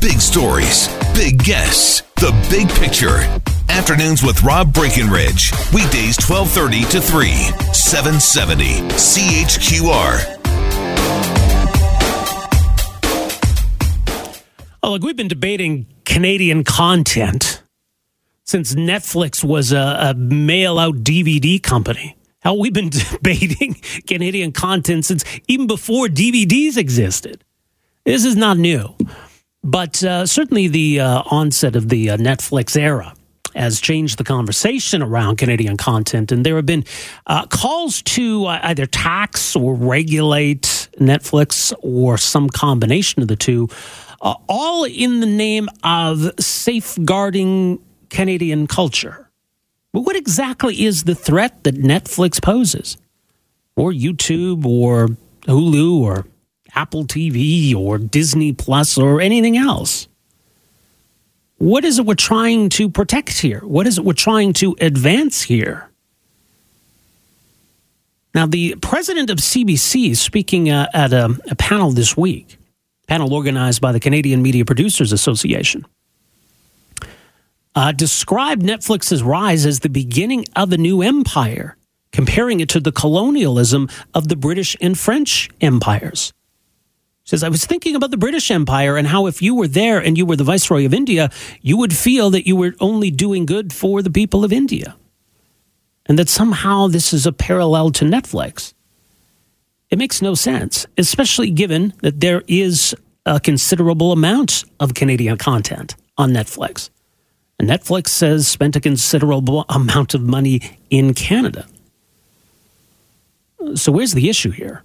Big stories, big guests, the big picture. Afternoons with Rob Breckenridge. Weekdays 1230 to 3, 770 CHQR. Oh, look, we've been debating Canadian content since Netflix was a, a mail out DVD company. How we've been debating Canadian content since even before DVDs existed. This is not new. But uh, certainly the uh, onset of the uh, Netflix era has changed the conversation around Canadian content. And there have been uh, calls to uh, either tax or regulate Netflix or some combination of the two, uh, all in the name of safeguarding Canadian culture. But what exactly is the threat that Netflix poses? Or YouTube or Hulu or Apple TV or Disney Plus or anything else. What is it we're trying to protect here? What is it we're trying to advance here? Now, the president of CBC is speaking uh, at a, a panel this week, panel organized by the Canadian Media Producers Association. Uh, described Netflix's rise as the beginning of a new empire, comparing it to the colonialism of the British and French empires says, I was thinking about the British Empire and how if you were there and you were the Viceroy of India, you would feel that you were only doing good for the people of India. And that somehow this is a parallel to Netflix. It makes no sense, especially given that there is a considerable amount of Canadian content on Netflix. And Netflix has spent a considerable amount of money in Canada. So, where's the issue here?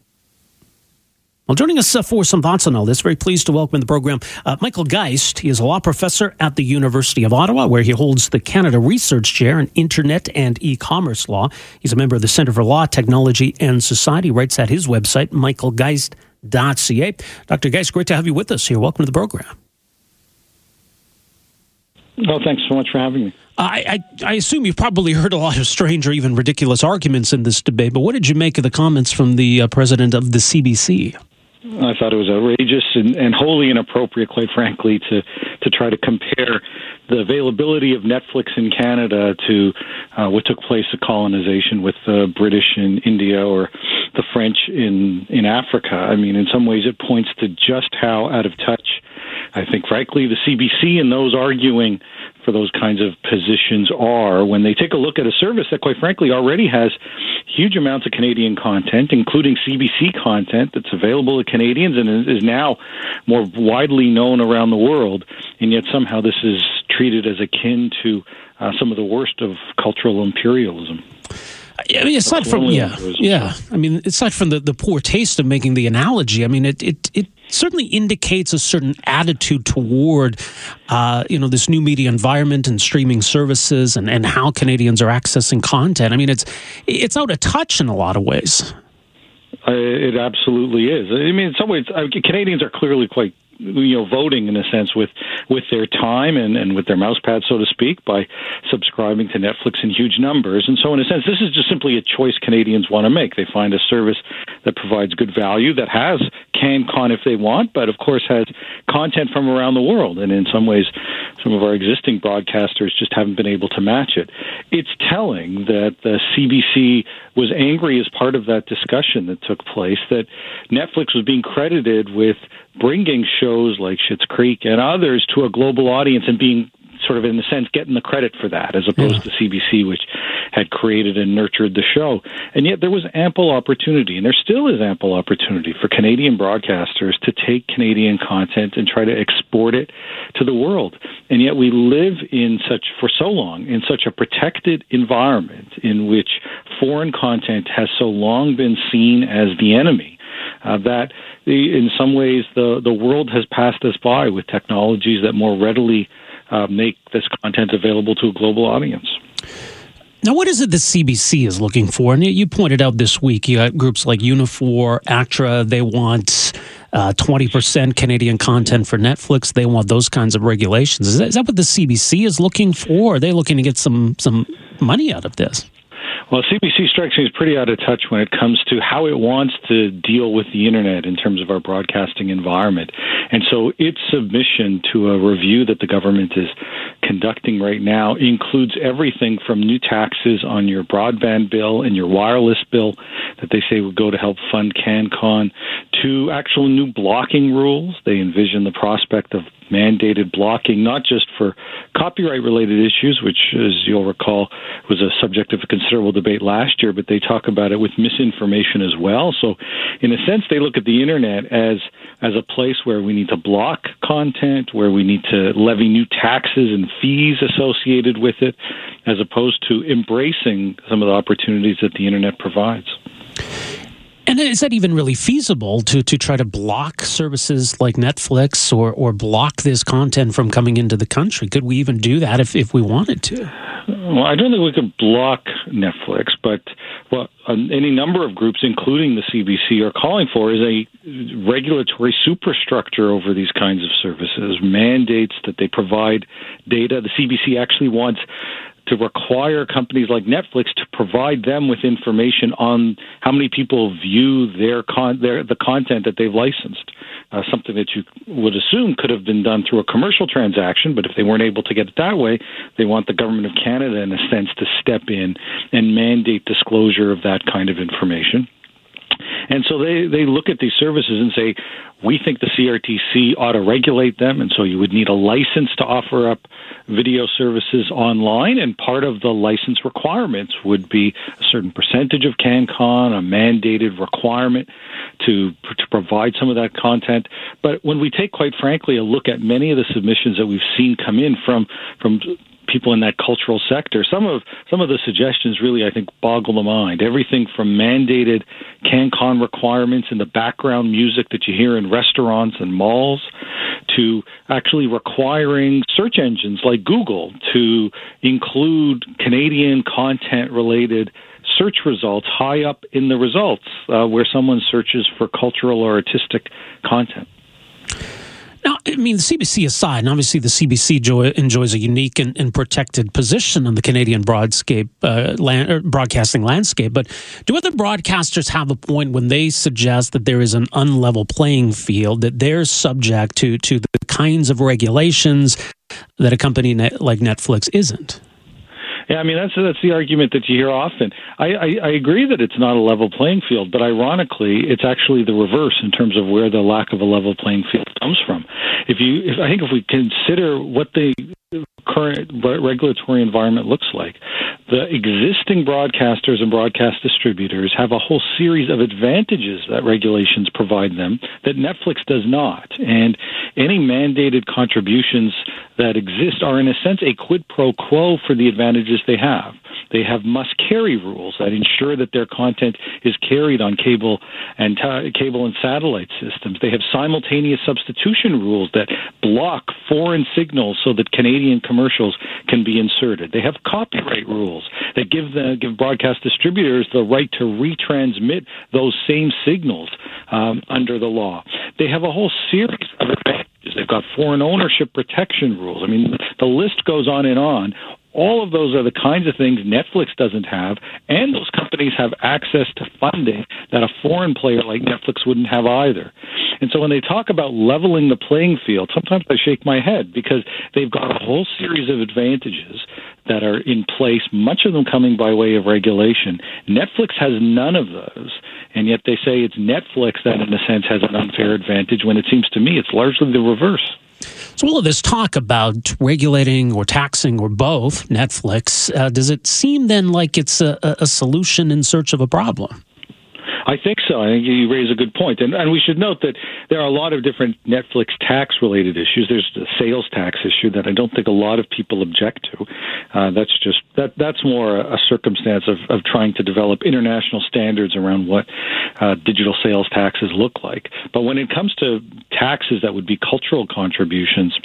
Well, joining us uh, for some thoughts on all this, very pleased to welcome in the program uh, Michael Geist. He is a law professor at the University of Ottawa, where he holds the Canada Research Chair in Internet and E-commerce Law. He's a member of the Centre for Law, Technology and Society. Writes at his website, michaelgeist.ca. Dr. Geist, great to have you with us here. Welcome to the program. Well, thanks so much for having me. I, I, I, assume you've probably heard a lot of strange or even ridiculous arguments in this debate, but what did you make of the comments from the uh, president of the CBC? I thought it was outrageous and, and wholly inappropriate, quite frankly, to to try to compare the availability of Netflix in Canada to uh, what took place at colonization with the British in India or the French in in Africa. I mean, in some ways, it points to just how out of touch I think, frankly, the CBC and those arguing for those kinds of positions are when they take a look at a service that, quite frankly, already has huge amounts of Canadian content, including CBC content that's available to Canadians and is now more widely known around the world. And yet somehow this is treated as akin to uh, some of the worst of cultural imperialism. I mean, aside from yeah, yeah. I mean, aside from the, the poor taste of making the analogy, I mean, it it it certainly indicates a certain attitude toward, uh, you know, this new media environment and streaming services and, and how Canadians are accessing content. I mean, it's it's out of touch in a lot of ways. Uh, it absolutely is. I mean, in some ways, uh, Canadians are clearly quite you know voting in a sense with with their time and and with their mouse pad so to speak by subscribing to Netflix in huge numbers. And so in a sense this is just simply a choice Canadians want to make. They find a service that provides good value that has CanCon if they want but of course has content from around the world. And in some ways some of our existing broadcasters just haven't been able to match it. It's telling that the CBC was angry as part of that discussion that took place that Netflix was being credited with bringing shows like Schitt's Creek and others to a global audience and being sort of in a sense getting the credit for that as opposed yeah. to CBC which had created and nurtured the show and yet there was ample opportunity and there still is ample opportunity for Canadian broadcasters to take Canadian content and try to export it to the world and yet we live in such for so long in such a protected environment in which foreign content has so long been seen as the enemy uh, that the, in some ways the the world has passed us by with technologies that more readily uh, make this content available to a global audience. Now, what is it the CBC is looking for? And you pointed out this week, you got groups like Unifor, ACTRA, they want uh, 20% Canadian content for Netflix. They want those kinds of regulations. Is that, is that what the CBC is looking for? are they looking to get some, some money out of this? Well, CBC strikes me as pretty out of touch when it comes to how it wants to deal with the internet in terms of our broadcasting environment. And so its submission to a review that the government is conducting right now includes everything from new taxes on your broadband bill and your wireless bill that they say would go to help fund CanCon to actual new blocking rules. They envision the prospect of mandated blocking, not just for copyright related issues, which, as you'll recall, was a subject of a considerable debate last year, but they talk about it with misinformation as well. So, in a sense, they look at the internet as as a place where we need to block content, where we need to levy new taxes and fees associated with it, as opposed to embracing some of the opportunities that the internet provides. And is that even really feasible to, to try to block services like Netflix or, or block this content from coming into the country? Could we even do that if, if we wanted to? Well, I don't think we could block Netflix, but what um, any number of groups, including the CBC, are calling for is a regulatory superstructure over these kinds of services, mandates that they provide data. The CBC actually wants to require companies like Netflix to provide them with information on how many people view their con their the content that they've licensed. Uh, something that you would assume could have been done through a commercial transaction, but if they weren't able to get it that way, they want the government of Canada, in a sense, to step in and mandate disclosure of that kind of information. And so they, they look at these services and say, we think the CRTC ought to regulate them, and so you would need a license to offer up video services online, and part of the license requirements would be a certain percentage of CanCon, a mandated requirement to to provide some of that content. But when we take, quite frankly, a look at many of the submissions that we've seen come in from from people in that cultural sector. Some of some of the suggestions really, I think, boggle the mind. Everything from mandated CanCon requirements in the background music that you hear in restaurants and malls, to actually requiring search engines like Google to include Canadian content related search results high up in the results uh, where someone searches for cultural or artistic content. Now, I mean, the CBC aside, and obviously the CBC joy, enjoys a unique and, and, protected position in the Canadian broadscape, uh, land, er, broadcasting landscape. But do other broadcasters have a point when they suggest that there is an unlevel playing field, that they're subject to to the kinds of regulations that a company like Netflix isn't? Yeah, I mean that's that's the argument that you hear often. I, I, I agree that it's not a level playing field, but ironically, it's actually the reverse in terms of where the lack of a level playing field comes from. If you, if, I think, if we consider what the current regulatory environment looks like. The existing broadcasters and broadcast distributors have a whole series of advantages that regulations provide them that Netflix does not. And any mandated contributions that exist are, in a sense, a quid pro quo for the advantages they have. They have must carry rules that ensure that their content is carried on cable and t- cable and satellite systems. They have simultaneous substitution rules that block foreign signals so that Canadian commercials can be inserted. They have copyright rules that give the give broadcast distributors the right to retransmit those same signals um, under the law. They have a whole series of advantages. They've got foreign ownership protection rules. I mean, the list goes on and on. All of those are the kinds of things Netflix doesn't have, and those companies have access to funding that a foreign player like Netflix wouldn't have either. And so when they talk about leveling the playing field, sometimes I shake my head because they've got a whole series of advantages that are in place, much of them coming by way of regulation. Netflix has none of those, and yet they say it's Netflix that, in a sense, has an unfair advantage when it seems to me it's largely the reverse. So, all of this talk about regulating or taxing or both Netflix, uh, does it seem then like it's a, a solution in search of a problem? I think so. I think you raise a good point, and and we should note that there are a lot of different Netflix tax related issues. There's the sales tax issue that I don't think a lot of people object to. Uh, that's just that that's more a, circumstance of, of trying to develop international standards around what uh, digital sales taxes look like. But when it comes to taxes that would be cultural contributions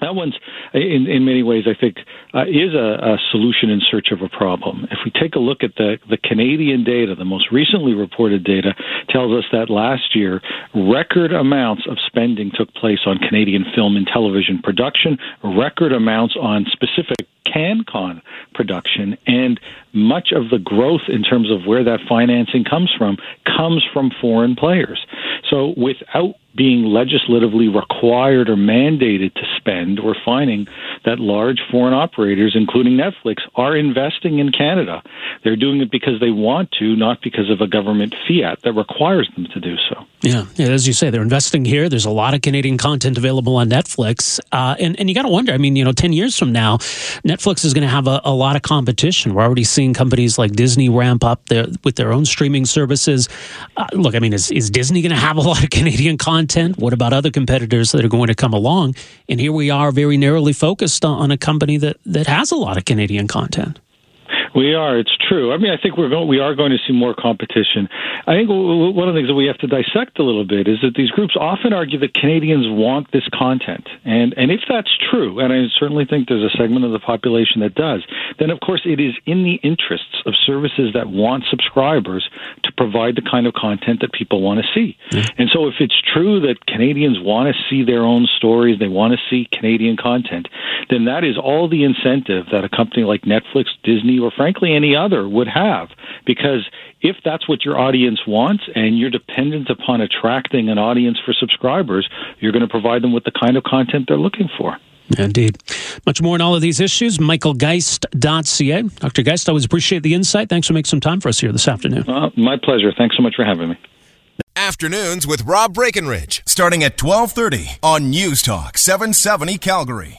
that one's in in many ways I think uh, is a, a, solution in search of a problem. If we take a look at the the Canadian data, the most recently reported data tells us that last year record amounts of spending took place on Canadian film and television production, record amounts on specific CanCon production, and much of the growth in terms of where that financing comes from comes from foreign players. So without being legislatively required or mandated to spend, we're finding that large foreign operators, including Netflix, are investing in Canada. They're doing it because they want to, not because of a government fiat that requires them to do so. Yeah, yeah as you say, they're investing here. There's a lot of Canadian content available on Netflix. Uh, and, and you got to wonder, I mean, you know, 10 years from now, Netflix is going to have a, a, lot of competition. We're already seeing companies like Disney ramp up their, with their own streaming services. Uh, look, I mean, is, is Disney going to have a lot of Canadian content? What about other competitors that are going to come along? And here we are very narrowly focused on a company that, that has a lot of Canadian content. We are. It's true. I mean, I think we're going. We are going to see more competition. I think one of the things that we have to dissect a little bit is that these groups often argue that Canadians want this content, and and if that's true, and I certainly think there's a segment of the population that does, then of course it is in the interests of services that want subscribers to provide the kind of content that people want to see. Mm-hmm. And so, if it's true that Canadians want to see their own stories, they want to see Canadian content, then that is all the incentive that a company like Netflix, Disney, or frankly any other would have. Because if that's what your audience wants and you're dependent upon attracting an audience for subscribers, you're going to provide them with the kind of content they're looking for. Indeed. Much more on all of these issues. MichaelGeist.ca. Dr. Geist, I always appreciate the insight. Thanks for making some time for us here this afternoon. Uh, my pleasure. Thanks so much for having me. Afternoons with Rob Breckenridge, starting at 1230 on News Talk 770 Calgary.